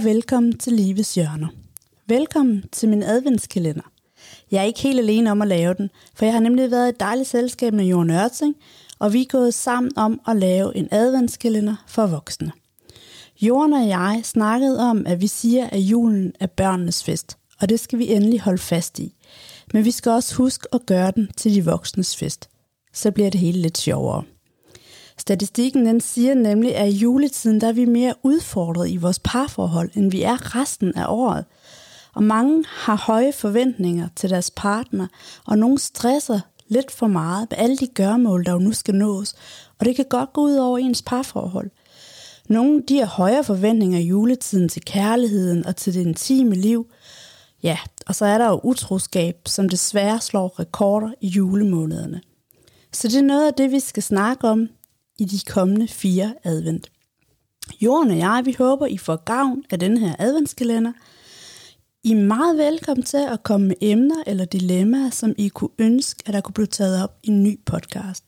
og velkommen til Livets Hjørner. Velkommen til min adventskalender. Jeg er ikke helt alene om at lave den, for jeg har nemlig været i et dejligt selskab med Jorden Ørting, og vi er gået sammen om at lave en adventskalender for voksne. Jorden og jeg snakkede om, at vi siger, at julen er børnenes fest, og det skal vi endelig holde fast i. Men vi skal også huske at gøre den til de voksnes fest. Så bliver det hele lidt sjovere. Statistikken den siger nemlig, at i juletiden der er vi mere udfordret i vores parforhold, end vi er resten af året. Og mange har høje forventninger til deres partner, og nogle stresser lidt for meget med alle de gørmål, der jo nu skal nås, og det kan godt gå ud over ens parforhold. Nogle de har højere forventninger i juletiden til kærligheden og til det intime liv. Ja, og så er der jo utroskab, som desværre slår rekorder i julemånederne. Så det er noget af det, vi skal snakke om i de kommende fire advent. Jorden og jeg, vi håber, I får gavn af den her adventskalender. I er meget velkommen til at komme med emner eller dilemmaer, som I kunne ønske, at der kunne blive taget op i en ny podcast.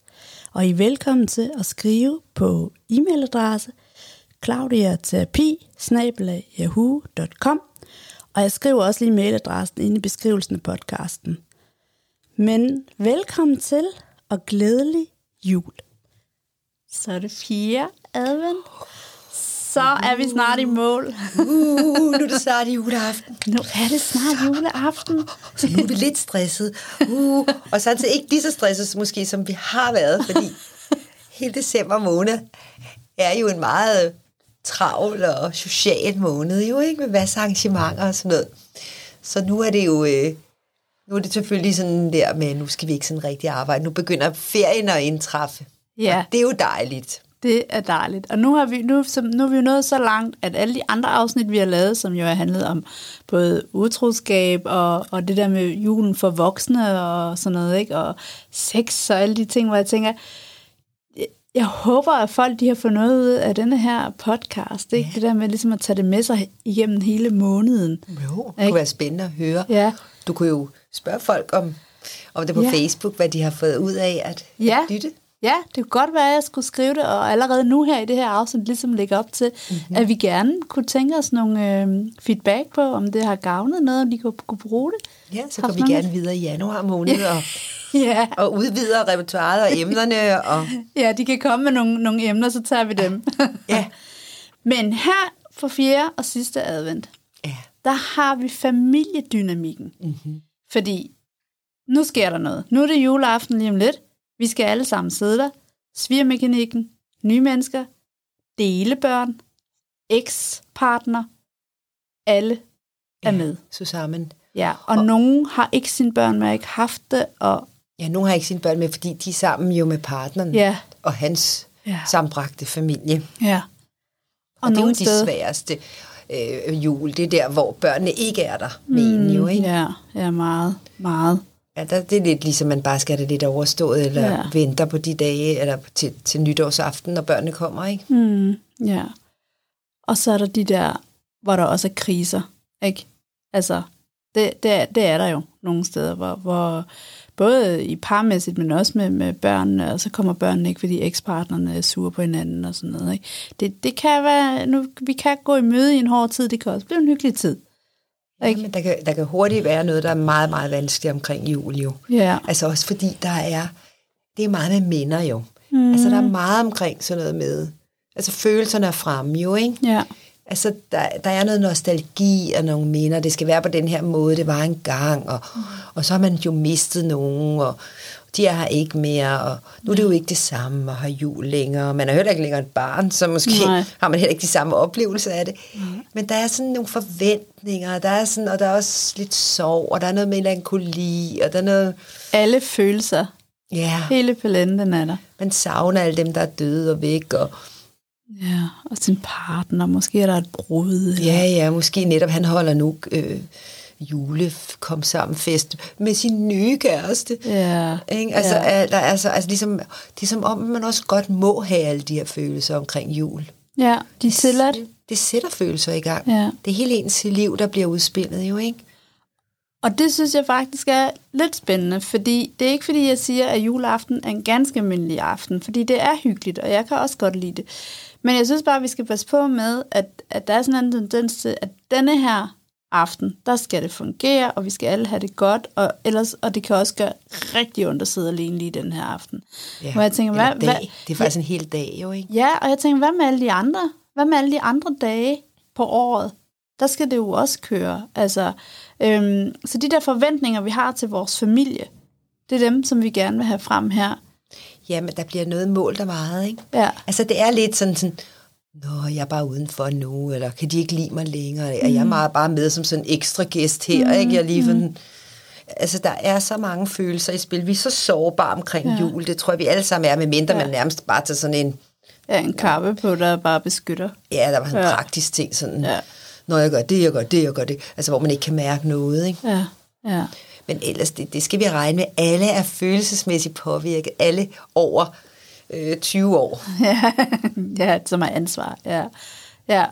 Og I er velkommen til at skrive på e-mailadresse claudiaterapi og jeg skriver også lige mailadressen inde i beskrivelsen af podcasten. Men velkommen til og glædelig jul. Så er det fire advent. Så er vi snart i mål. Uh, nu er det snart juleaften. Nu er det snart juleaften. Så nu er vi lidt stresset. Uh, og samtidig ikke lige så stresset måske, som vi har været, fordi hele december måned er jo en meget travl og social måned, jo ikke? Med masser af arrangementer og sådan noget. Så nu er det jo... Øh, nu er det selvfølgelig sådan der med, nu skal vi ikke sådan rigtig arbejde. Nu begynder ferien at indtræffe. Ja. Og det er jo dejligt. Det er dejligt. Og nu har vi nu, som, nu er vi jo nået så langt, at alle de andre afsnit, vi har lavet, som jo har handlet om både utroskab og, og det der med julen for voksne og sådan noget, ikke? og sex og alle de ting, hvor jeg tænker, jeg håber, at folk de har fået noget ud af denne her podcast. Ikke? Ja. Det der med ligesom at tage det med sig igennem hele måneden. Jo, det kunne være spændende at høre. Ja. Du kunne jo spørge folk om, om det på ja. Facebook, hvad de har fået ud af at ja. lytte. Ja, det kunne godt være, at jeg skulle skrive det, og allerede nu her i det her afsnit ligesom lægge op til, mm-hmm. at vi gerne kunne tænke os nogle øh, feedback på, om det har gavnet noget, om de kunne, kunne bruge det. Ja, så kan vi gerne videre i januar måned og, ja. og udvide repertoireet og emnerne. Og... Ja, de kan komme med nogle, nogle emner, så tager vi dem. ja. Men her for fjerde og sidste advent, ja. der har vi familiedynamikken. Mm-hmm. Fordi nu sker der noget. Nu er det juleaften lige om lidt. Vi skal alle sammen sidde der. Svirmekanikken, nye mennesker, delebørn, ekspartner, alle er ja, med. Så sammen. Ja, og, og nogen har ikke sine børn med, ikke haft det, og... Ja, nogen har ikke sine børn med, fordi de er sammen jo med partneren ja. og hans ja. sambragte familie. Ja. Og, og det er jo de sværeste øh, jul. Det er der, hvor børnene ikke er der med mm, jo, ikke? Ja, ja, meget, meget. Ja, der, det er lidt ligesom, man bare skal have det lidt overstået, eller ja. venter på de dage, eller til, til nytårsaften, når børnene kommer, ikke? Mm, ja. Og så er der de der, hvor der også er kriser, ikke? Altså, det, det, er, det er der jo nogle steder, hvor, hvor både i parmæssigt, men også med, med børnene, og så kommer børnene ikke, fordi ekspartnerne er sure på hinanden og sådan noget. Ikke? Det, det kan være, nu, vi kan gå i møde i en hård tid, det kan også blive en hyggelig tid. Ikke? Ja, men der kan, der kan hurtigt være noget, der er meget, meget vanskeligt omkring jul jo. Ja. Altså også fordi der er, det er meget med minder jo. Mm. Altså der er meget omkring sådan noget med, altså følelserne er fremme jo, ikke? Ja. Altså der, der er noget nostalgi og nogle minder, det skal være på den her måde, det var en gang, og, mm. og så har man jo mistet nogen, og, de er her ikke mere, og nu er det jo ikke det samme at have jul længere. Man er heller ikke længere et barn, så måske Nej. har man heller ikke de samme oplevelser af det. Nej. Men der er sådan nogle forventninger, der er sådan, og der er også lidt sorg, og der er noget melankoli, og der er noget... Alle følelser. Ja. Hele paletten er der. Man savner alle dem, der er døde og væk, og... Ja, og sin partner. Måske er der et brud. Ja, ja, måske netop, han holder nu... Øh, jule kom sammen fest med sin nye kæreste. Ja. Ikke? Altså, ja. Der, altså, altså ligesom, det er som om, man også godt må have alle de her følelser omkring jul. Ja, de tilladt. Det, det sætter følelser i gang. Ja. Det er hele ens liv, der bliver udspillet jo, ikke? Og det synes jeg faktisk er lidt spændende, fordi det er ikke fordi, jeg siger, at juleaften er en ganske almindelig aften, fordi det er hyggeligt, og jeg kan også godt lide det. Men jeg synes bare, at vi skal passe på med, at, at der er sådan en tendens til, at denne her aften, der skal det fungere, og vi skal alle have det godt, og, ellers, og det kan også gøre rigtig ondt at sidde alene lige den her aften. Ja, Hvor jeg tænker, hvad, hvad, det er faktisk ja, en hel dag jo, ikke? Ja, og jeg tænker, hvad med alle de andre? Hvad med alle de andre dage på året? Der skal det jo også køre. Altså, øhm, så de der forventninger, vi har til vores familie, det er dem, som vi gerne vil have frem her. Jamen, der bliver noget mål der meget, ikke? Ja. Altså, det er lidt sådan, sådan Nå, jeg er bare udenfor nu, eller kan de ikke lide mig længere? Mm. Er jeg meget bare med som sådan en ekstra gæst her, mm. ikke? Jeg lige for mm. Altså, der er så mange følelser i spil. Vi er så sårbare omkring ja. jul. Det tror jeg, vi alle sammen er, med mindre ja. man nærmest bare tager sådan en... Ja, en kappe på, der bare beskytter. Ja, der var en ja. praktisk ting, sådan... Ja. Når jeg gør det, jeg gør det, jeg gør det. Altså, hvor man ikke kan mærke noget, ikke? Ja, ja. Men ellers, det, det skal vi regne med. Alle er følelsesmæssigt påvirket. Alle over øh, 20 år. ja, ja, som er ansvar. Ja, ja.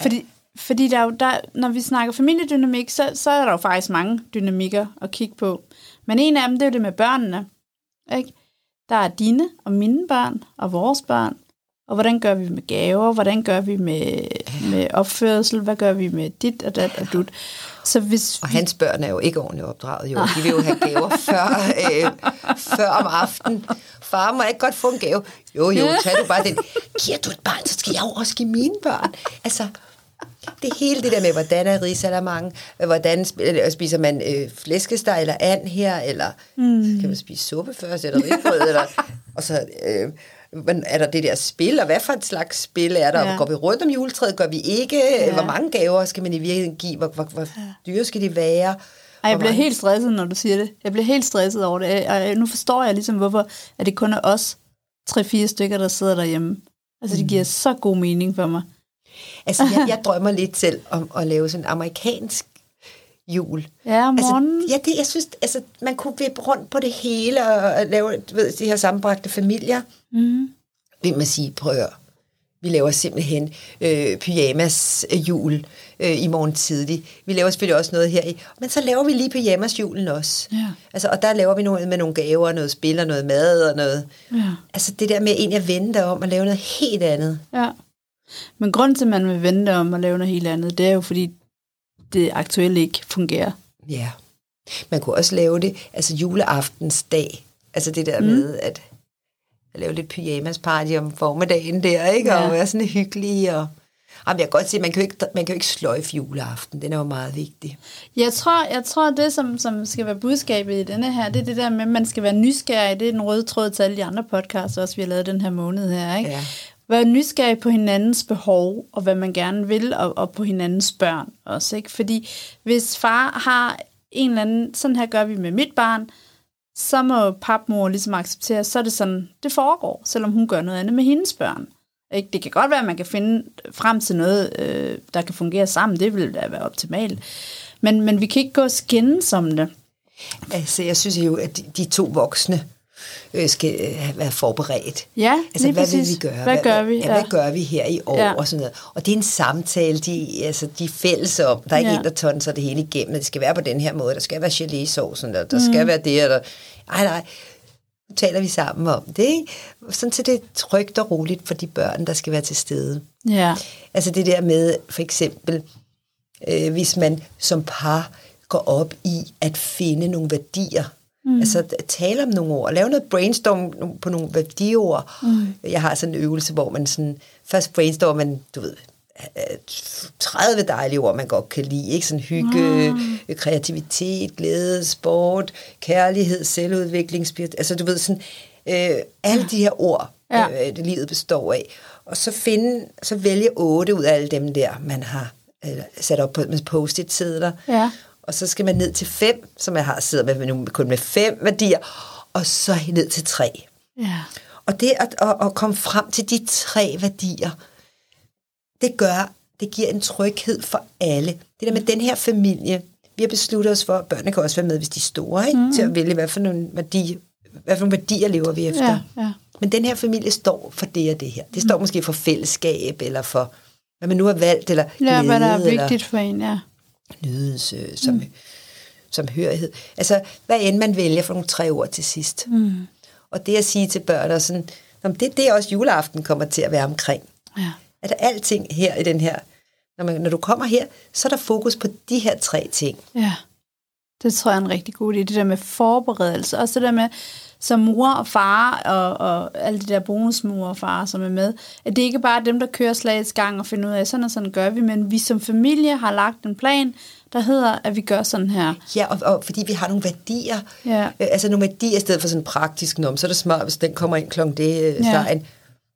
Fordi, fordi der er jo, der, når vi snakker familiedynamik, så, så er der jo faktisk mange dynamikker at kigge på. Men en af dem, det er jo det med børnene. Ikke? Der er dine og mine børn og vores børn. Og hvordan gør vi med gaver? Hvordan gør vi med, med opførsel? Hvad gør vi med dit og dat og dut? Så hvis og hans børn er jo ikke ordentligt opdraget, jo. De vil jo have gaver før, øh, før om aftenen. Far, må jeg ikke godt få en gave? Jo, jo, tag du bare den. Giver du et barn, så skal jeg jo også give mine børn. Altså, det hele det der med, hvordan er risalamang, hvordan spiser man øh, flæskesteg eller and her, eller mm. kan man spise suppe først, eller ribbrød, eller, og så øh, er der det der spil, og hvad for et slags spil er der? Ja. Går vi rundt om juletræet? Gør vi ikke? Ja. Hvor mange gaver skal man i virkeligheden give? Hvor, hvor, hvor dyre skal de være? Ej, jeg bliver mange... helt stresset, når du siger det. Jeg bliver helt stresset over det. Og nu forstår jeg ligesom, hvorfor at det kun er os tre-fire stykker, der sidder derhjemme. Altså, det giver mm. så god mening for mig. Altså, jeg, jeg drømmer lidt selv om at lave sådan en amerikansk jul. Ja, om altså, ja, det, jeg synes, altså, man kunne vippe rundt på det hele og lave ved, de her sammenbragte familier. Mm. Vil man sige, prøv at vi laver simpelthen øh, pyjamas jul øh, i morgen tidlig. Vi laver selvfølgelig også noget her i, men så laver vi lige pyjamas julen også. Ja. Altså, og der laver vi noget med nogle gaver, noget spil og noget mad og noget. Ja. Altså det der med egentlig at vente om at lave noget helt andet. Ja. Men grund til, at man vil vente om at lave noget helt andet, det er jo fordi, det aktuelle ikke fungerer. Ja. Man kunne også lave det, altså juleaftens dag. Altså det der mm. med, at, at lave lidt pyjamas party om formiddagen der, ikke? Ja. Og være sådan hyggelig og... Jamen, jeg kan godt sige, man kan jo ikke, man kan jo ikke sløjfe juleaften. Den er jo meget vigtig. Jeg tror, jeg tror det, som, som skal være budskabet i denne her, det er det der med, at man skal være nysgerrig. Det er den røde tråd til alle de andre podcasts, også vi har lavet den her måned her. Ikke? Ja. Være nysgerrig på hinandens behov, og hvad man gerne vil, og, og på hinandens børn også. Ikke? Fordi hvis far har en eller anden, sådan her gør vi med mit barn, så må papmor ligesom acceptere, så er det sådan, det foregår, selvom hun gør noget andet med hendes børn. Ikke? Det kan godt være, at man kan finde frem til noget, øh, der kan fungere sammen. Det vil da være optimalt. Men, men vi kan ikke gå og skændes om det. Altså, jeg synes jo, at de, de to voksne øh, skal øh, være forberedt. Ja, altså, hvad præcis. vil vi gøre? Hvad, gør vi? Ja. Hvad gør vi her i år? Ja. Og, sådan noget. og det er en samtale, de, altså, de er fælles om. Der er ikke ja. en, der tonser det hele igennem. Det skal være på den her måde. Der skal være gelé-saucen, der, der mm. skal være det. Eller, ej, nej, nu taler vi sammen om det. Ikke? Sådan så det er trygt og roligt for de børn, der skal være til stede. Ja. Altså det der med, for eksempel, øh, hvis man som par går op i at finde nogle værdier, Mm. Altså tale om nogle ord, lave noget brainstorm på nogle værdiord. Mm. Jeg har sådan en øvelse, hvor man sådan, først brainstormer man, du ved, 30 dejlige ord, man godt kan lide. Ikke? Sådan hygge, mm. kreativitet, glæde, sport, kærlighed, selvudvikling, spirit. Altså du ved sådan, øh, alle de her ord, ja. øh, det livet består af. Og så finde, så vælge otte ud af alle dem der, man har øh, sat op på, med post-it-sædler. Ja og så skal man ned til fem, som jeg har siddet med nu kun med fem værdier, og så ned til tre. Ja. Og det at, at, at komme frem til de tre værdier, det gør, det giver en tryghed for alle. Det der med den her familie, vi har besluttet os for, at børnene kan også være med, hvis de er store, ikke? Mm. til at vælge, hvad for nogle værdier, hvad for nogle værdier lever vi efter. Ja, ja. Men den her familie står for det og det her. Det står mm. måske for fællesskab, eller for, hvad man nu har valgt, eller Ja, hvad der er vigtigt eller, for en, ja nydelse, som, mm. som hørighed. Altså, hvad end man vælger for nogle tre ord til sidst. Mm. Og det at sige til børn, og sådan, det er det også juleaften kommer til at være omkring. Ja. At alting her i den her, når, man, når du kommer her, så er der fokus på de her tre ting. Ja, det tror jeg er en rigtig god idé. Det der med forberedelse, også det der med, som mor og far og, og alle de der bonusmor og far, som er med, at det ikke bare er dem, der kører slagets gang og finder ud af, sådan og sådan gør vi, men vi som familie har lagt en plan, der hedder, at vi gør sådan her. Ja, og, og fordi vi har nogle værdier, ja. øh, altså nogle værdier i stedet for sådan praktisk nom, så er det smart, hvis den kommer ind klokken det øh, ja.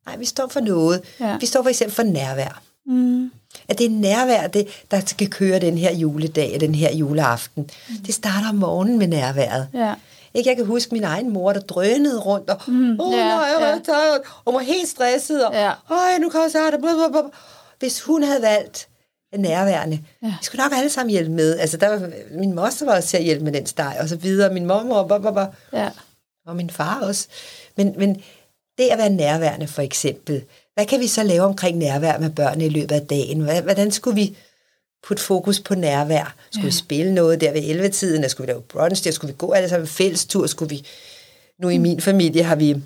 Nej, vi står for noget. Ja. Vi står for eksempel for nærvær. Mm. At det er nærvær, det, der skal køre den her juledag, den her juleaften. Mm. Det starter om morgenen med nærværet. Ja. Ikke? Jeg kan huske min egen mor, der drønede rundt, og mm, oh, ja, nej, jeg ja. og var helt stresset, og ja. nu kommer så det. Hvis hun havde valgt nærværende, ja. vi skulle nok alle sammen hjælpe med. Altså, der var, min moster var også til at hjælpe med den steg, og så videre. Min mor og, ja. og min far også. Men, men det at være nærværende, for eksempel. Hvad kan vi så lave omkring nærvær med børn i løbet af dagen? Hvordan skulle vi putte fokus på nærvær. Skulle ja. vi spille noget der ved 11-tiden, eller skulle vi lave brunch der, skulle vi gå alle sammen fællestur, skulle vi... Nu i min familie har vi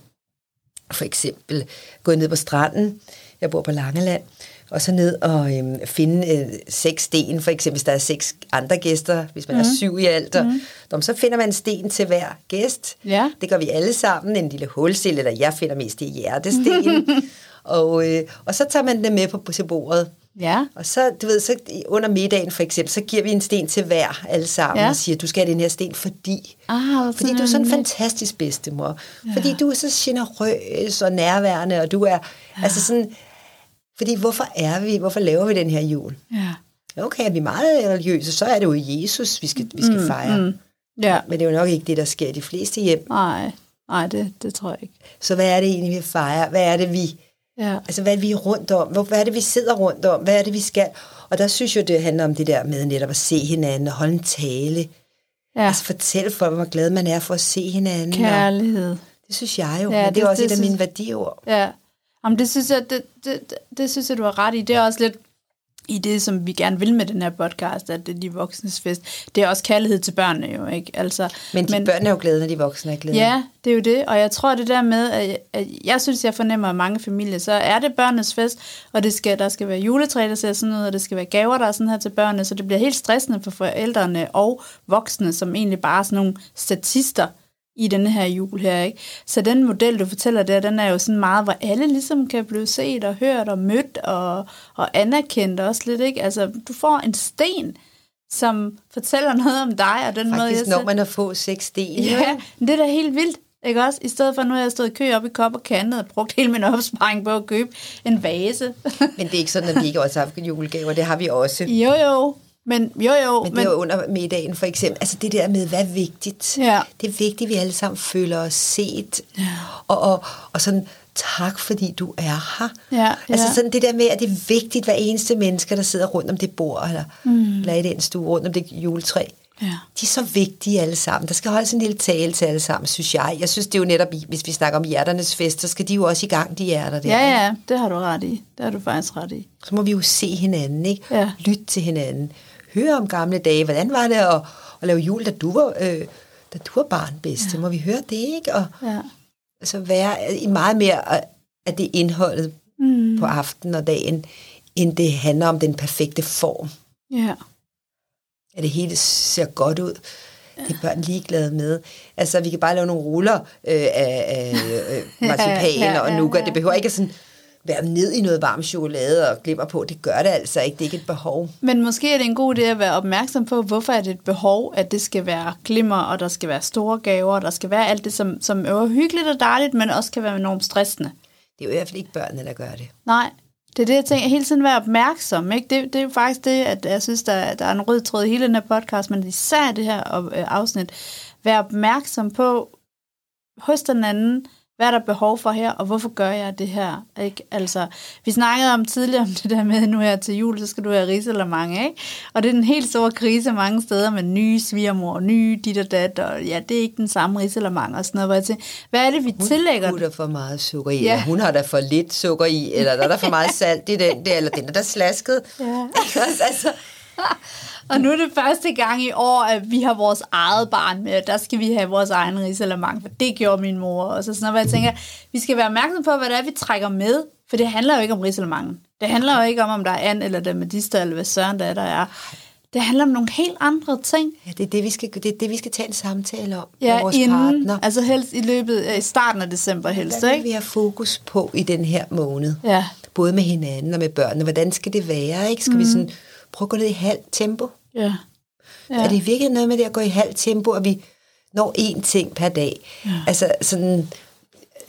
for eksempel gået ned på stranden, jeg bor på Langeland, og så ned og øhm, finde øh, seks sten, for eksempel hvis der er seks andre gæster, hvis man mm. er syv i alt, og, mm. så finder man en sten til hver gæst. Ja. Det gør vi alle sammen, en lille hulsel, eller jeg finder mest i hjertesten. og, øh, og så tager man det med på, til bordet. Ja. Og så, du ved, så under middagen for eksempel, så giver vi en sten til hver alle sammen ja. og siger, du skal have den her sten, fordi, ah, fordi du er sådan en fantastisk bedstemor. Ja. Fordi du er så generøs og nærværende, og du er, ja. altså sådan, fordi hvorfor er vi, hvorfor laver vi den her jul? Ja. Okay, er vi meget religiøse, så er det jo Jesus, vi skal, vi skal mm, fejre. Mm. Ja. Men det er jo nok ikke det, der sker i de fleste hjem. Nej, nej det, det tror jeg ikke. Så hvad er det egentlig, vi fejrer? Hvad er det, vi Ja. Altså, hvad er det, vi er rundt om? Hvad er det, vi sidder rundt om? Hvad er det, vi skal? Og der synes jeg, det handler om det der med netop at se hinanden og holde en tale. Ja. Altså, fortælle folk, hvor glad man er for at se hinanden. Kærlighed. Og det synes jeg jo. Ja, Men det, det er også det, et af mine værdiord. Ja. Jamen, det synes jeg, det, det, det, det synes jeg, du har ret i. Det er også lidt i det, som vi gerne vil med den her podcast, at det er de voksnes fest. Det er også kærlighed til børnene jo, ikke? Altså, men de men, børn er jo glade, når de voksne er glade. Ja, det er jo det, og jeg tror det der med, at, at jeg synes, jeg fornemmer at mange familier, så er det børnenes fest, og det skal, der skal være juletræ, der ser sådan ud, og det skal være gaver, der er sådan her til børnene, så det bliver helt stressende for forældrene og voksne, som egentlig bare er sådan nogle statister, i denne her jul her, ikke? Så den model, du fortæller der, den er jo sådan meget, hvor alle ligesom kan blive set og hørt og mødt og, og anerkendt også lidt, ikke? Altså, du får en sten, som fortæller noget om dig, og den Faktisk måde, jeg når man at få seks sten. Ja, det er da helt vildt. Ikke også? I stedet for, nu har jeg stået i kø op i kop og kantet og brugt hele min opsparing på at købe en vase. Men det er ikke sådan, at vi ikke også har haft julegaver. Det har vi også. Jo, jo. Men jo, jo. Men det er under middagen for eksempel. Altså det der med, hvad er vigtigt? Ja. Det er vigtigt, at vi alle sammen føler os set. Ja. Og, og, og sådan, tak fordi du er her. Ja, altså ja. sådan det der med, at det er vigtigt, hver eneste menneske, der sidder rundt om det bord, eller, mm. eller i den stue, rundt om det juletræ. Ja. De er så vigtige alle sammen. Der skal holdes en lille tale til alle sammen, synes jeg. Jeg synes, det er jo netop, hvis vi snakker om hjerternes fest, så skal de jo også i gang, de hjerter der. Ja, ja, det har du ret i. Det har du faktisk ret i. Så må vi jo se hinanden, ikke? Ja. Lytte til hinanden høre om gamle dage. Hvordan var det at, at lave jul, da du var, øh, da du var barn bedst? Ja. Må vi høre det, ikke? Og ja. altså være i meget mere af det indholdet mm. på aftenen og dagen, end det handler om den perfekte form. Ja. At det hele ser godt ud. Det er børn ligeglade med. Altså, vi kan bare lave nogle ruller øh, af, af øh, marcipan ja, ja, ja, og nougat. Det behøver ikke sådan være ned i noget varm chokolade og glimmer på. Det gør det altså ikke. Det er ikke et behov. Men måske er det en god idé at være opmærksom på, hvorfor er det et behov, at det skal være glimmer, og der skal være store gaver, og der skal være alt det, som, som er hyggeligt og dejligt, men også kan være enormt stressende. Det er jo i hvert fald ikke børnene, der gør det. Nej, det er det, jeg tænker. Hele tiden være opmærksom. Ikke? Det, det er jo faktisk det, at jeg synes, der, der er en rød tråd i hele den her podcast, men især det her øh, afsnit. Være opmærksom på hos den anden, hvad er der behov for her, og hvorfor gør jeg det her? Ikke? Altså, vi snakkede om tidligere om det der med, nu her til jul, så skal du have risalemang, ikke? Og det er en helt stor krise mange steder med nye svigermor, nye dit og dat, og ja, det er ikke den samme risalemang og sådan noget, hvor jeg tænker, hvad er det, vi hun, tillægger? Hun har for meget sukker i, ja. eller hun har da for lidt sukker i, eller der er der for meget salt i den der, eller den er der slasket. Ja. altså, og nu er det første gang i år, at vi har vores eget barn med, der skal vi have vores egen risalemang, for det gjorde min mor. Og så sådan noget, jeg tænker, vi skal være opmærksom på, hvad det er, vi trækker med, for det handler jo ikke om risalemangen. Det handler jo ikke om, om der er and eller der medister, eller hvad søren der er, der er. Det handler om nogle helt andre ting. Ja, det er det, vi skal, det er det, vi skal tage en samtale om ja, med vores inden, partner. altså helst i løbet i starten af december helst. Hvad ikke? vi har fokus på i den her måned? Ja. Både med hinanden og med børnene. Hvordan skal det være? Ikke? Skal mm. vi sådan prøve at gå ned i halvt tempo? Ja. ja. Er det virkelig noget med det at gå i halvt tempo, og vi når én ting per dag? Ja. Altså sådan,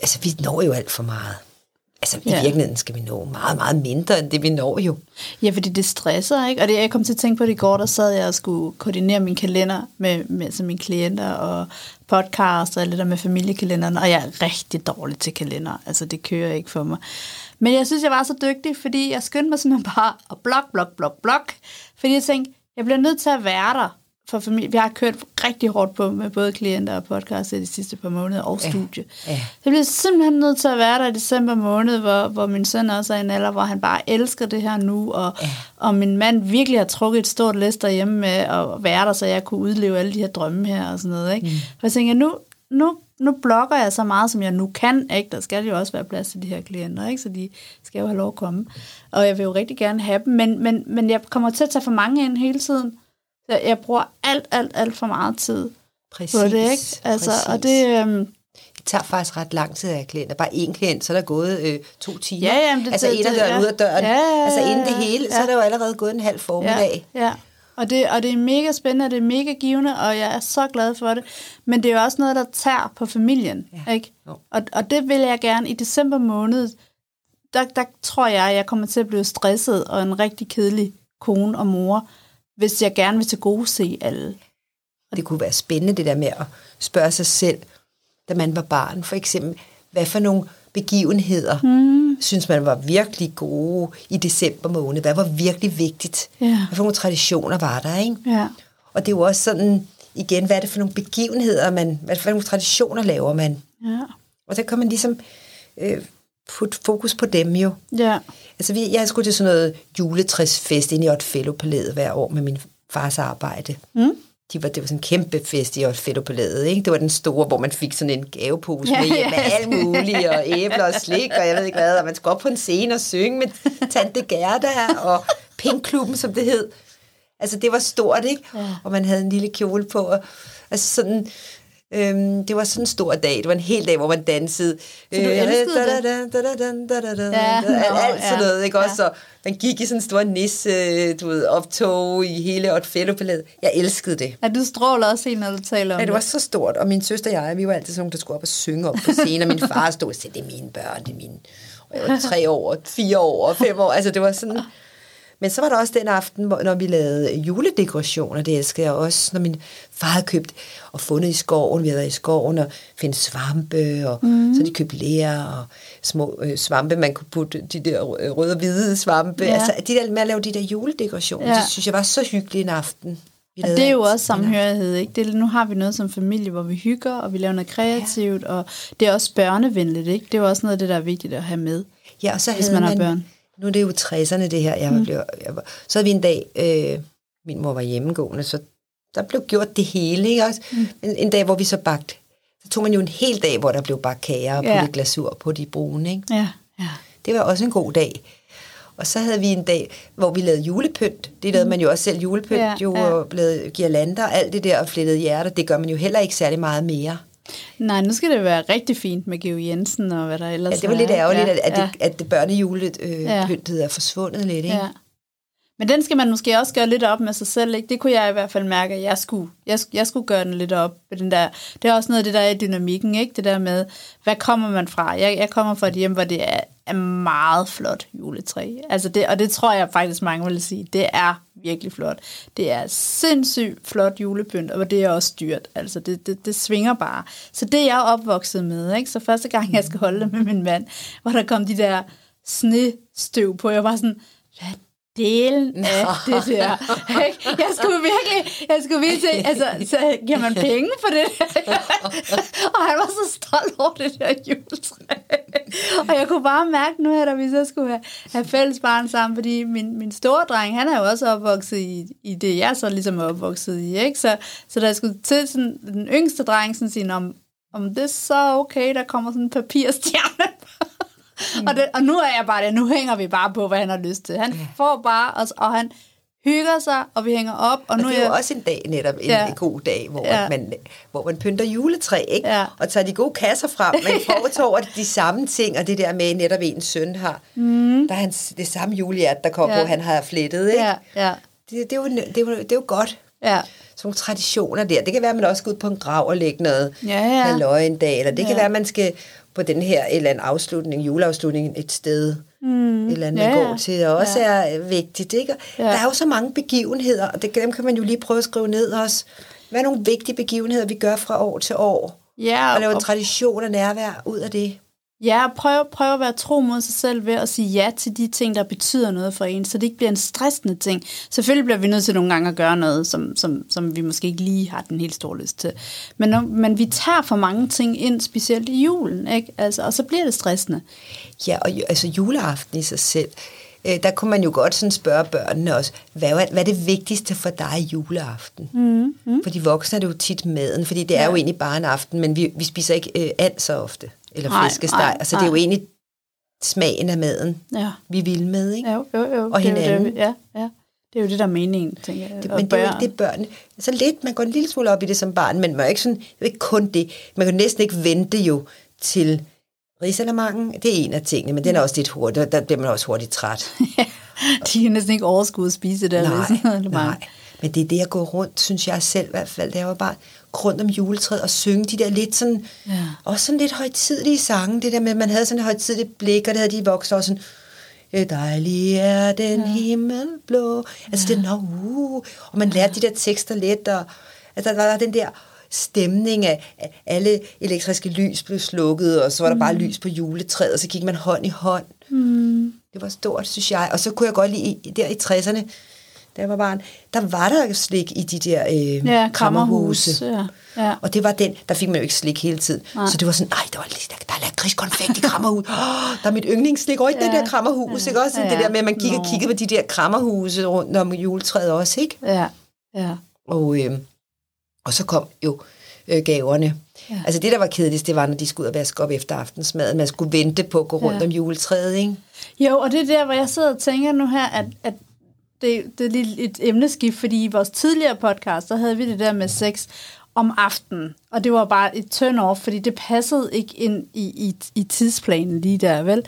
altså vi når jo alt for meget. Altså, i ja. virkeligheden skal vi nå meget, meget mindre, end det vi når jo. Ja, fordi det stresser, ikke? Og det, jeg kom til at tænke på det i går, der sad jeg og skulle koordinere min kalender med, med så mine klienter og podcast og alt det der med familiekalenderen, og jeg er rigtig dårlig til kalender. Altså, det kører ikke for mig. Men jeg synes, jeg var så dygtig, fordi jeg skyndte mig simpelthen bare at blok, blok, blok, blok. Fordi jeg tænkte, jeg bliver nødt til at være der for familie. Vi har kørt rigtig hårdt på med både klienter og podcast de sidste par måneder og studie. Ja, ja. Så jeg bliver simpelthen nødt til at være der i december måned, hvor, hvor min søn også er i en alder, hvor han bare elsker det her nu, og, ja. og min mand virkelig har trukket et stort læs derhjemme med at være der, så jeg kunne udleve alle de her drømme her og sådan noget. Ikke? Mm. For jeg tænker, nu, nu, nu blokker jeg så meget, som jeg nu kan. Ikke? Der skal jo også være plads til de her klienter, ikke? så de skal jo have lov at komme. Og jeg vil jo rigtig gerne have dem, men, men, men jeg kommer til at tage for mange ind hele tiden. Så jeg bruger alt, alt, alt for meget tid præcis, på det, ikke? Altså, præcis. og det... Øhm, det tager faktisk ret lang tid af klienter. Bare én klient, så er der gået øh, to timer. Ja, jamen, det, altså det, ind ad døren, ja. ud af døren. Ja, ja, ja, altså inden det hele, ja. så er der jo allerede gået en halv formiddag. Ja, ja. Og det, og det er mega spændende, og det er mega givende, og jeg er så glad for det. Men det er jo også noget, der tager på familien. Ja. Ikke? Og, og det vil jeg gerne i december måned, der, der tror jeg, at jeg kommer til at blive stresset og en rigtig kedelig kone og mor, hvis jeg gerne vil til gode se alle. Det kunne være spændende, det der med at spørge sig selv, da man var barn, for eksempel, hvad for nogle begivenheder mm. synes man var virkelig gode i december måned? Hvad var virkelig vigtigt? Yeah. Hvad for nogle traditioner var der, ikke? Yeah. Og det er jo også sådan, igen, hvad er det for nogle begivenheder, man, hvad for nogle traditioner laver man? Yeah. Og så kan man ligesom øh, putte fokus på dem jo. Ja. Altså, vi, jeg skulle til sådan noget juletræsfest inde i Otfellow-palæet hver år med min fars arbejde. Mm. De var, det var sådan en kæmpe fest i Otfellow-palæet, ikke? Det var den store, hvor man fik sådan en gavepose med, ja, med alt muligt, og æbler og slik, og jeg ved ikke hvad, og man skulle op på en scene og synge med Tante Gerda og Pinkklubben, som det hed. Altså, det var stort, ikke? Ja. Og man havde en lille kjole på, og altså sådan Øhm, det var sådan en stor dag. Det var en hel dag, hvor man dansede. Så du elskede det? Alt sådan noget, ikke også? Og man gik i sådan en stor nisse, du ved, optog i hele otfello Jeg elskede det. Ja, du stråler også helt, når du taler om Ja, det var så stort. Og min søster og jeg, vi var altid sådan, der skulle op og synge op på scenen. Og min far stod og sagde, det er mine børn, det er mine... Og jeg var tre år, fire år fem år. Altså, det var sådan... Men så var der også den aften, hvor, når vi lavede juledekorationer, det elskede jeg også, når min far havde købt og fundet i skoven, vi havde været i skoven og finde svampe, og mm. så de købte lær og små øh, svampe, man kunne putte de der røde og hvide svampe. Ja. Altså de der, med at lave de der juledekorationer, ja. det synes jeg var så hyggeligt en aften. Og det er jo også samhørighed, ikke? Det, nu har vi noget som familie, hvor vi hygger, og vi laver noget kreativt, ja. og det er også børnevenligt, ikke? Det er jo også noget af det, der er vigtigt at have med, ja, og så hvis man, man har børn nu er det jo 60'erne det her, jeg mm. blev, jeg var, så havde vi en dag, øh, min mor var hjemmegående, så der blev gjort det hele, ikke også? Mm. En, en dag, hvor vi så bagte, så tog man jo en hel dag, hvor der blev bagt kager og ja. glasur på de brune, ikke? Ja, ja. Det var også en god dag. Og så havde vi en dag, hvor vi lavede julepynt. Det lavede mm. man jo også selv julepynt, ja, jo, ja. og lavede girlander, alt det der, og flettede hjerter. Det gør man jo heller ikke særlig meget mere. Nej, nu skal det være rigtig fint med Geo Jensen og hvad der ellers er. Ja, det var lidt ærgerligt, ja, at, ja. det, at det børnejulet øh, ja. er forsvundet lidt, ikke? Ja. Men den skal man måske også gøre lidt op med sig selv, ikke? Det kunne jeg i hvert fald mærke, at jeg skulle, jeg, jeg skulle gøre den lidt op. Med den der, det er også noget af det, der er i dynamikken, ikke? Det der med, hvad kommer man fra? Jeg, jeg kommer fra et hjem, hvor det er, er meget flot juletræ. Altså det, og det tror jeg faktisk mange vil sige. Det er virkelig flot. Det er sindssygt flot julepynt, og det er også dyrt. Altså, det, det, det svinger bare. Så det er jeg opvokset med, ikke? Så første gang, jeg skal holde det med min mand, hvor der kom de der snestøv på, jeg var sådan, hvad delen af det der. Jeg skulle virkelig, jeg skulle virkelig altså, så giver man penge for det og han var så stolt over det der juletræ. og jeg kunne bare mærke nu her, da vi så skulle have, have fælles barn sammen, fordi min, min store dreng, han er jo også opvokset i, i det, jeg så ligesom er opvokset i, ikke? Så, så da jeg skulle til sådan, den yngste dreng sådan sige, om, om det er så okay, der kommer sådan en papirstjerne mm. og, det, og nu er jeg bare det, nu hænger vi bare på, hvad han har lyst til. Han får bare, og, og han hygger sig, og vi hænger op. Og, og nu det er jo også en dag netop, en ja. god dag, hvor, ja. man, hvor man pynter juletræ, ikke? Ja. og tager de gode kasser frem, men får over de samme ting, og det der med netop en søn har, mm. der er hans, det samme julehjert, der kommer ja. på, han har flettet. Ikke? Ja. Ja. Det, det, er jo, det, er jo, det er jo godt. Ja. Sådan nogle traditioner der. Det kan være, at man også skal ud på en grav og lægge noget ja, ja. halløj en dag, eller det ja. kan være, at man skal på den her eller anden afslutning, juleafslutning et sted, mm. et eller andet, ja, går til, og også ja. er vigtigt. Ikke? Ja. Der er jo så mange begivenheder, og det, dem kan man jo lige prøve at skrive ned også. Hvad er nogle vigtige begivenheder, vi gør fra år til år? Ja, og lave en tradition og nærvær ud af det. Ja, prøv, prøv at være tro mod sig selv ved at sige ja til de ting, der betyder noget for en, så det ikke bliver en stressende ting. Selvfølgelig bliver vi nødt til nogle gange at gøre noget, som, som, som vi måske ikke lige har den helt store lyst til. Men, når, men vi tager for mange ting ind, specielt i julen, ikke? Altså, og så bliver det stressende. Ja, og altså juleaften i sig selv, øh, der kunne man jo godt sådan spørge børnene også, hvad er, hvad er det vigtigste for dig i juleaften? Mm, mm. For de voksne er det jo tit maden, fordi det er ja. jo egentlig bare en aften, men vi, vi spiser ikke øh, and så ofte eller nej, flæskesteg. Nej, altså, det er jo egentlig smagen af maden, ja. vi vil med, ikke? Jo, jo, jo. Og det hinanden. Det, ja, ja. Det er jo det, der er meningen, tænker jeg. Det, men det er jo ikke det, børn... Så lidt, man går en lille smule op i det som barn, men man er ikke, sådan, er ikke kun det. Man kan næsten ikke vente jo til risalamangen. Det er en af tingene, men den er også lidt hurtigt. Der bliver man også hurtigt træt. de kan næsten ikke overskue at spise det. Nej, nej. Men det er det, jeg går rundt, synes jeg selv i hvert fald, da jeg var barn, rundt om juletræet og synge de der lidt sådan, ja. også sådan lidt højtidlige sange, det der med, at man havde sådan et højtidligt blik, og det havde de voksne også sådan, dejlig er den ja. himmel blå. Altså ja. det, no, uh, og man lærte de der tekster lidt, og altså, der var den der stemning af, at alle elektriske lys blev slukket, og så var der mm. bare lys på juletræet, og så gik man hånd i hånd. Mm. Det var stort, synes jeg. Og så kunne jeg godt lide, der i 60'erne, da jeg var barn, der var der slik i de der øh, ja, krammerhuse. Ja, ja. Og det var den, der fik man jo ikke slik hele tiden. Nej. Så det var sådan, nej, der, var, der, der er lakridskonfekt i krammerhus. Oh, der er mit yndlingsslik over i ja, den der krammerhus, ja, ikke også? Ja. Det der med, at man gik og kiggede på de der krammerhuse rundt om juletræet også, ikke? Ja, ja. Og, øh, og så kom jo øh, gaverne. Ja. Altså det, der var kedeligst, det var, når de skulle ud og vaske op efter aftensmaden. Man skulle vente på at gå rundt ja. om juletræet, ikke? Jo, og det er der, hvor jeg sidder og tænker nu her, at, at det, det er lige et emneskift, fordi i vores tidligere podcast, der havde vi det der med sex om aftenen, og det var bare et turn off, fordi det passede ikke ind i, i, i tidsplanen lige der, vel?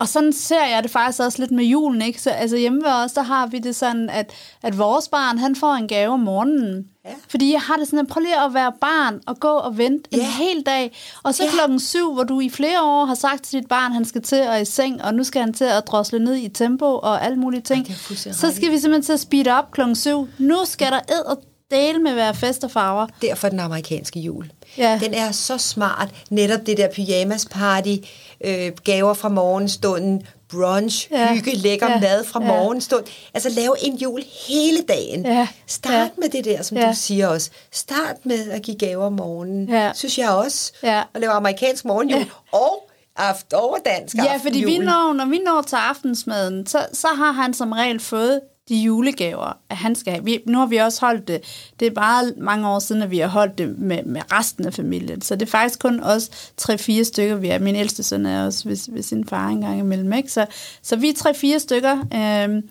Og sådan ser jeg det faktisk også lidt med julen, ikke? Så altså hjemme ved os, der har vi det sådan, at, at vores barn, han får en gave om morgenen. Ja. Fordi jeg har det sådan, at prøv lige at være barn og gå og vente ja. en hel dag. Og så ja. klokken syv, hvor du i flere år har sagt til dit barn, han skal til at i seng, og nu skal han til at drosle ned i tempo og alle mulige ting. Ja, så skal vi simpelthen til at speede op klokken syv. Nu skal der ed og dele med være fest og farver. Derfor den amerikanske jul. Ja. Den er så smart. Netop det der pyjamas party, øh, gaver fra morgenstunden, brunch, ja. hygge, lækker ja. mad fra ja. morgenstund. Altså lave en jul hele dagen. Ja. Start ja. med det der, som ja. du siger også. Start med at give gaver om morgenen. Ja. Synes jeg også. Ja. At lave amerikansk morgenjul. Ja. Og aften over dansk Ja, fordi vi når, når vi når til aftensmaden, så, så har han som regel fået de julegaver, at han skal have. Vi, nu har vi også holdt det, det er bare mange år siden, at vi har holdt det med, med resten af familien. Så det er faktisk kun os tre-fire stykker, vi er. Min ældste søn er også ved, ved sin far engang imellem. Ikke? Så, så vi er tre-fire stykker. Øhm,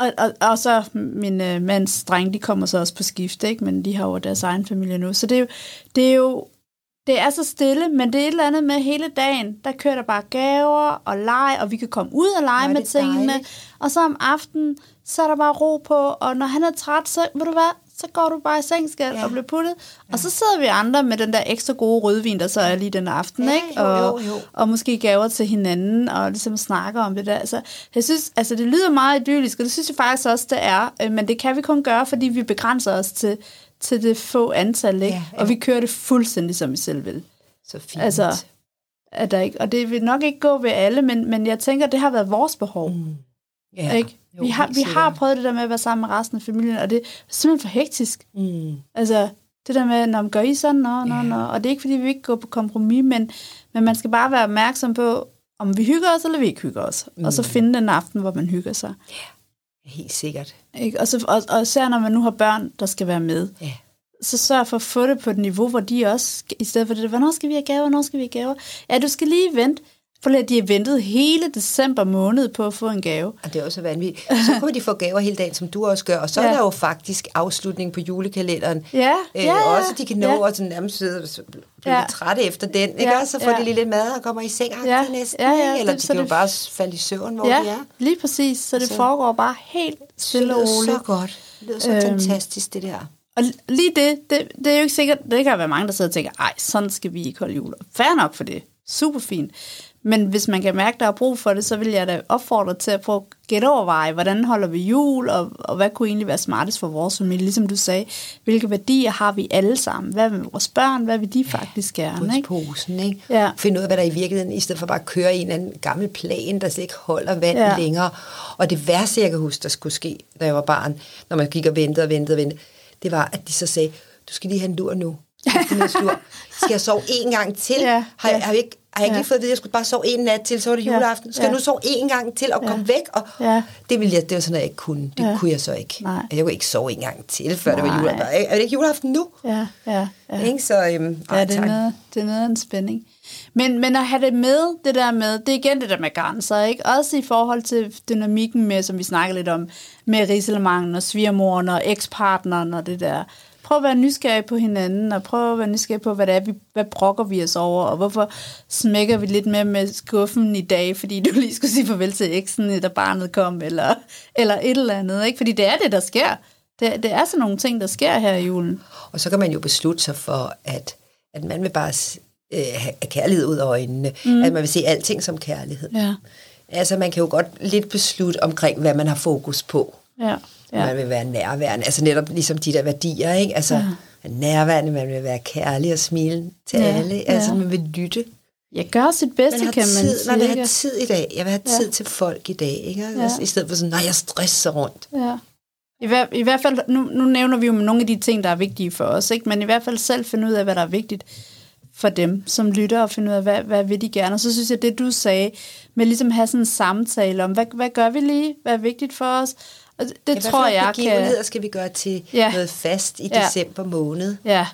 og, og, og så min øh, mands dreng, de kommer så også på skift, ikke? men de har jo deres egen familie nu. Så det er jo, det er jo det er så stille, men det er et eller andet med hele dagen. Der kører der bare gaver og leg, og vi kan komme ud og lege med tingene. Dejligt. Og så om aftenen, så er der bare ro på, og når han er træt, så ved du hvad, så går du bare i seng, skal ja. og bliver puttet. Ja. Og så sidder vi andre med den der ekstra gode rødvin, der så er lige den aften, ja, ikke? Og, jo, jo, jo. og måske gaver til hinanden, og ligesom snakker om det der. Altså, jeg synes, altså det lyder meget idyllisk, og det synes jeg faktisk også, det er. Øh, men det kan vi kun gøre, fordi vi begrænser os til, til det få antal, ikke? Ja, ja. Og vi kører det fuldstændig, som vi selv vil. Så fint. Altså, er der ikke, og det vil nok ikke gå ved alle, men, men jeg tænker, det har været vores behov. Mm. Ja. Ikke? Jo, vi har, vi har prøvet det der med at være sammen med resten af familien, og det er simpelthen for hektisk. Mm. Altså, Det der med, når man gør I sådan, nå, nå, nå. Og det er ikke, fordi vi ikke går på kompromis, men, men man skal bare være opmærksom på, om vi hygger os, eller vi ikke hygger os. Mm. Og så mm. finde den aften, hvor man hygger sig. Ja, helt sikkert. Ikke? Og, så, og, og især når man nu har børn, der skal være med. Ja. Så sørg for at få det på et niveau, hvor de også, i stedet for det, hvornår skal vi have gaver, hvornår skal vi have gaver? Ja, du skal lige vente for at de har ventet hele december måned på at få en gave. Og det er også vanvittigt. Så kunne de få gaver hele dagen, som du også gør. Og så ja. er der jo faktisk afslutning på julekalenderen. Ja, øh, ja, Også de kan nå ja. at nærmest sidde blive ja. trætte efter den. Ikke? Ja, så får ja. de lige lidt mad og kommer i seng ja. næsten. Ja, ja, Eller det, de kan det, jo bare falde i søvn, hvor ja, de er. lige præcis. Så det så, foregår bare helt stille og roligt. så godt. Det lyder så øhm, fantastisk, det der. Og lige det, det, det er jo ikke sikkert, det kan være mange, der sidder og tænker, ej, sådan skal vi ikke holde jul. Færre nok for det. Super fint. Men hvis man kan mærke, at der er brug for det, så vil jeg da opfordre til at prøve at gætte overveje, hvordan holder vi jul, og, og hvad kunne egentlig være smartest for vores familie? Ligesom du sagde, hvilke værdier har vi alle sammen? Hvad med vores børn? Hvad vil de faktisk gerne? Ikke? posen, ikke? Ja. Finde ud af, hvad der er i virkeligheden, i stedet for bare at køre en eller anden gammel plan, der slet ikke holder vand ja. længere. Og det værste, jeg kan huske, der skulle ske, da jeg var barn, når man gik og ventede og ventede og ventede, det var, at de så sagde, du skal lige have en lur nu. Skal jeg sove en gang til? Ja, har, jeg, har jeg ikke har jeg ikke ja. lige fået at vide, at jeg skulle bare sove en nat til, så var det juleaften. Skal ja. jeg nu sove en gang til og ja. komme væk? Og ja. Det ville jeg, det var sådan, at jeg ikke kunne. Det ja. kunne jeg så ikke. Nej. Jeg kunne ikke sove en gang til, før Nej. det var juleaften. Er det ikke juleaften nu? Ja, ja. ja. Ikke? Så, øhm, ja, det er, noget, det er noget af en spænding. Men, men at have det med, det der med, det er igen det der med grænser, ikke? Også i forhold til dynamikken med, som vi snakker lidt om, med riselemangen og svigermoren og ekspartneren og det der prøv at være nysgerrig på hinanden, og prøv at være nysgerrig på, hvad det er, vi, hvad brokker vi os over, og hvorfor smækker vi lidt med med skuffen i dag, fordi du lige skulle sige farvel til eksen, da barnet kom, eller, eller et eller andet, ikke? Fordi det er det, der sker. Det, det er sådan nogle ting, der sker her i julen. Og så kan man jo beslutte sig for, at, at man vil bare øh, have kærlighed ud af øjnene, mm. at man vil se alting som kærlighed. Ja. Altså man kan jo godt lidt beslutte omkring, hvad man har fokus på. Ja. Ja. Man vil være nærværende. Altså netop ligesom de der værdier, ikke? Altså ja. nærværende, man vil være kærlig og smile til ja. alle. Altså ja. man vil lytte. Jeg gør sit bedste, man kan man tid, sige. Man vil have tid i dag. Jeg vil have tid ja. til folk i dag, ikke? Altså, ja. I stedet for sådan, nej, jeg stresser rundt. Ja. I, hver, I hvert fald, nu, nu nævner vi jo nogle af de ting, der er vigtige for os, ikke? men i hvert fald selv finde ud af, hvad der er vigtigt for dem, som lytter, og finde ud af, hvad, hvad vil de gerne. Og så synes jeg, det du sagde, med ligesom have sådan en samtale om, hvad, hvad gør vi lige, hvad er vigtigt for os, det, ja, tror jeg kan... skal vi gøre til ja. noget fast i ja. december måned? Ja,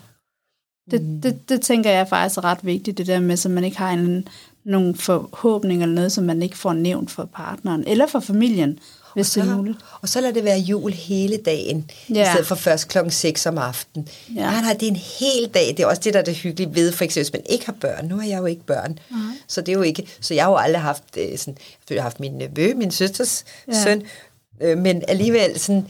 det, mm. det, det tænker jeg faktisk er ret vigtigt, det der med, så man ikke har en, nogle forhåbninger eller noget, som man ikke får nævnt for partneren, eller for familien, hvis så, det er muligt. Og så lader det være jul hele dagen, ja. i stedet for først klokken 6 om aftenen. Ja. Nej, nej, det er en hel dag. Det er også det, der er det hyggelige ved, for eksempel, hvis man ikke har børn. Nu har jeg jo ikke børn, mm. så det er jo ikke... Så jeg har jo aldrig haft øh, sådan... Jeg har haft min nevø, min søsters ja. søn, Øh, men alligevel sådan,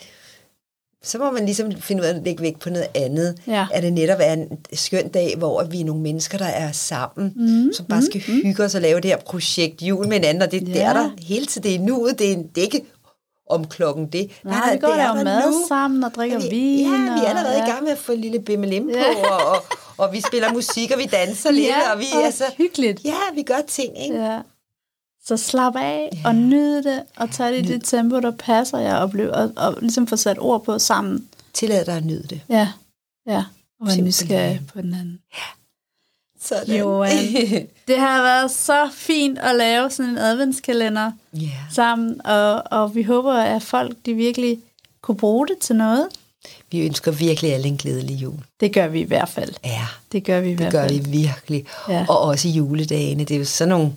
så må man ligesom finde ud af at lægge væk på noget andet. Ja. At det netop er en skøn dag, hvor vi er nogle mennesker, der er sammen, mm. som bare skal mm. hygge os og lave det her projekt jul med hinanden. Og det, ja. det er der hele tiden. Det er nu. Det er, det er ikke om klokken det. Nej, der, vi går og laver mad nu. sammen og drikker vi, vin. Ja, vi er allerede ja. i gang med at få en lille bimmelim på, ja. og, og, og vi spiller musik, og vi danser lidt. Ja, og vi, og altså, hyggeligt. Ja, vi gør ting, ikke? Ja. Så slap af ja. og nyd det, og tag det i det tempo, der passer jer, og, blive, og, og ligesom få sat ord på sammen. Tillad dig at nyde det. Ja, ja. Og være nysgerrig på den anden. Ja. Sådan. Johan, det har været så fint at lave sådan en adventskalender yeah. sammen, og, og vi håber, at folk de virkelig kunne bruge det til noget. Vi ønsker virkelig alle en glædelig jul. Det gør vi i hvert fald. Ja, det gør vi i hvert fald. Det gør vi virkelig. Ja. Og også i juledagene. Det er jo sådan nogle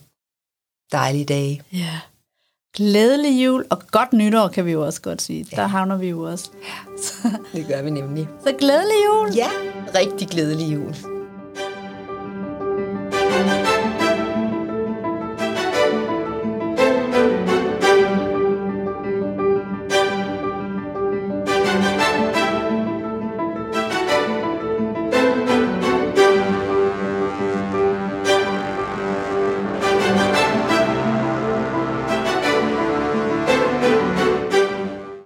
dejlige dage. Ja. Glædelig jul og godt nytår, kan vi jo også godt sige. Ja. Der havner vi jo også. Ja, det gør vi nemlig. Så glædelig jul. Ja, rigtig glædelig jul.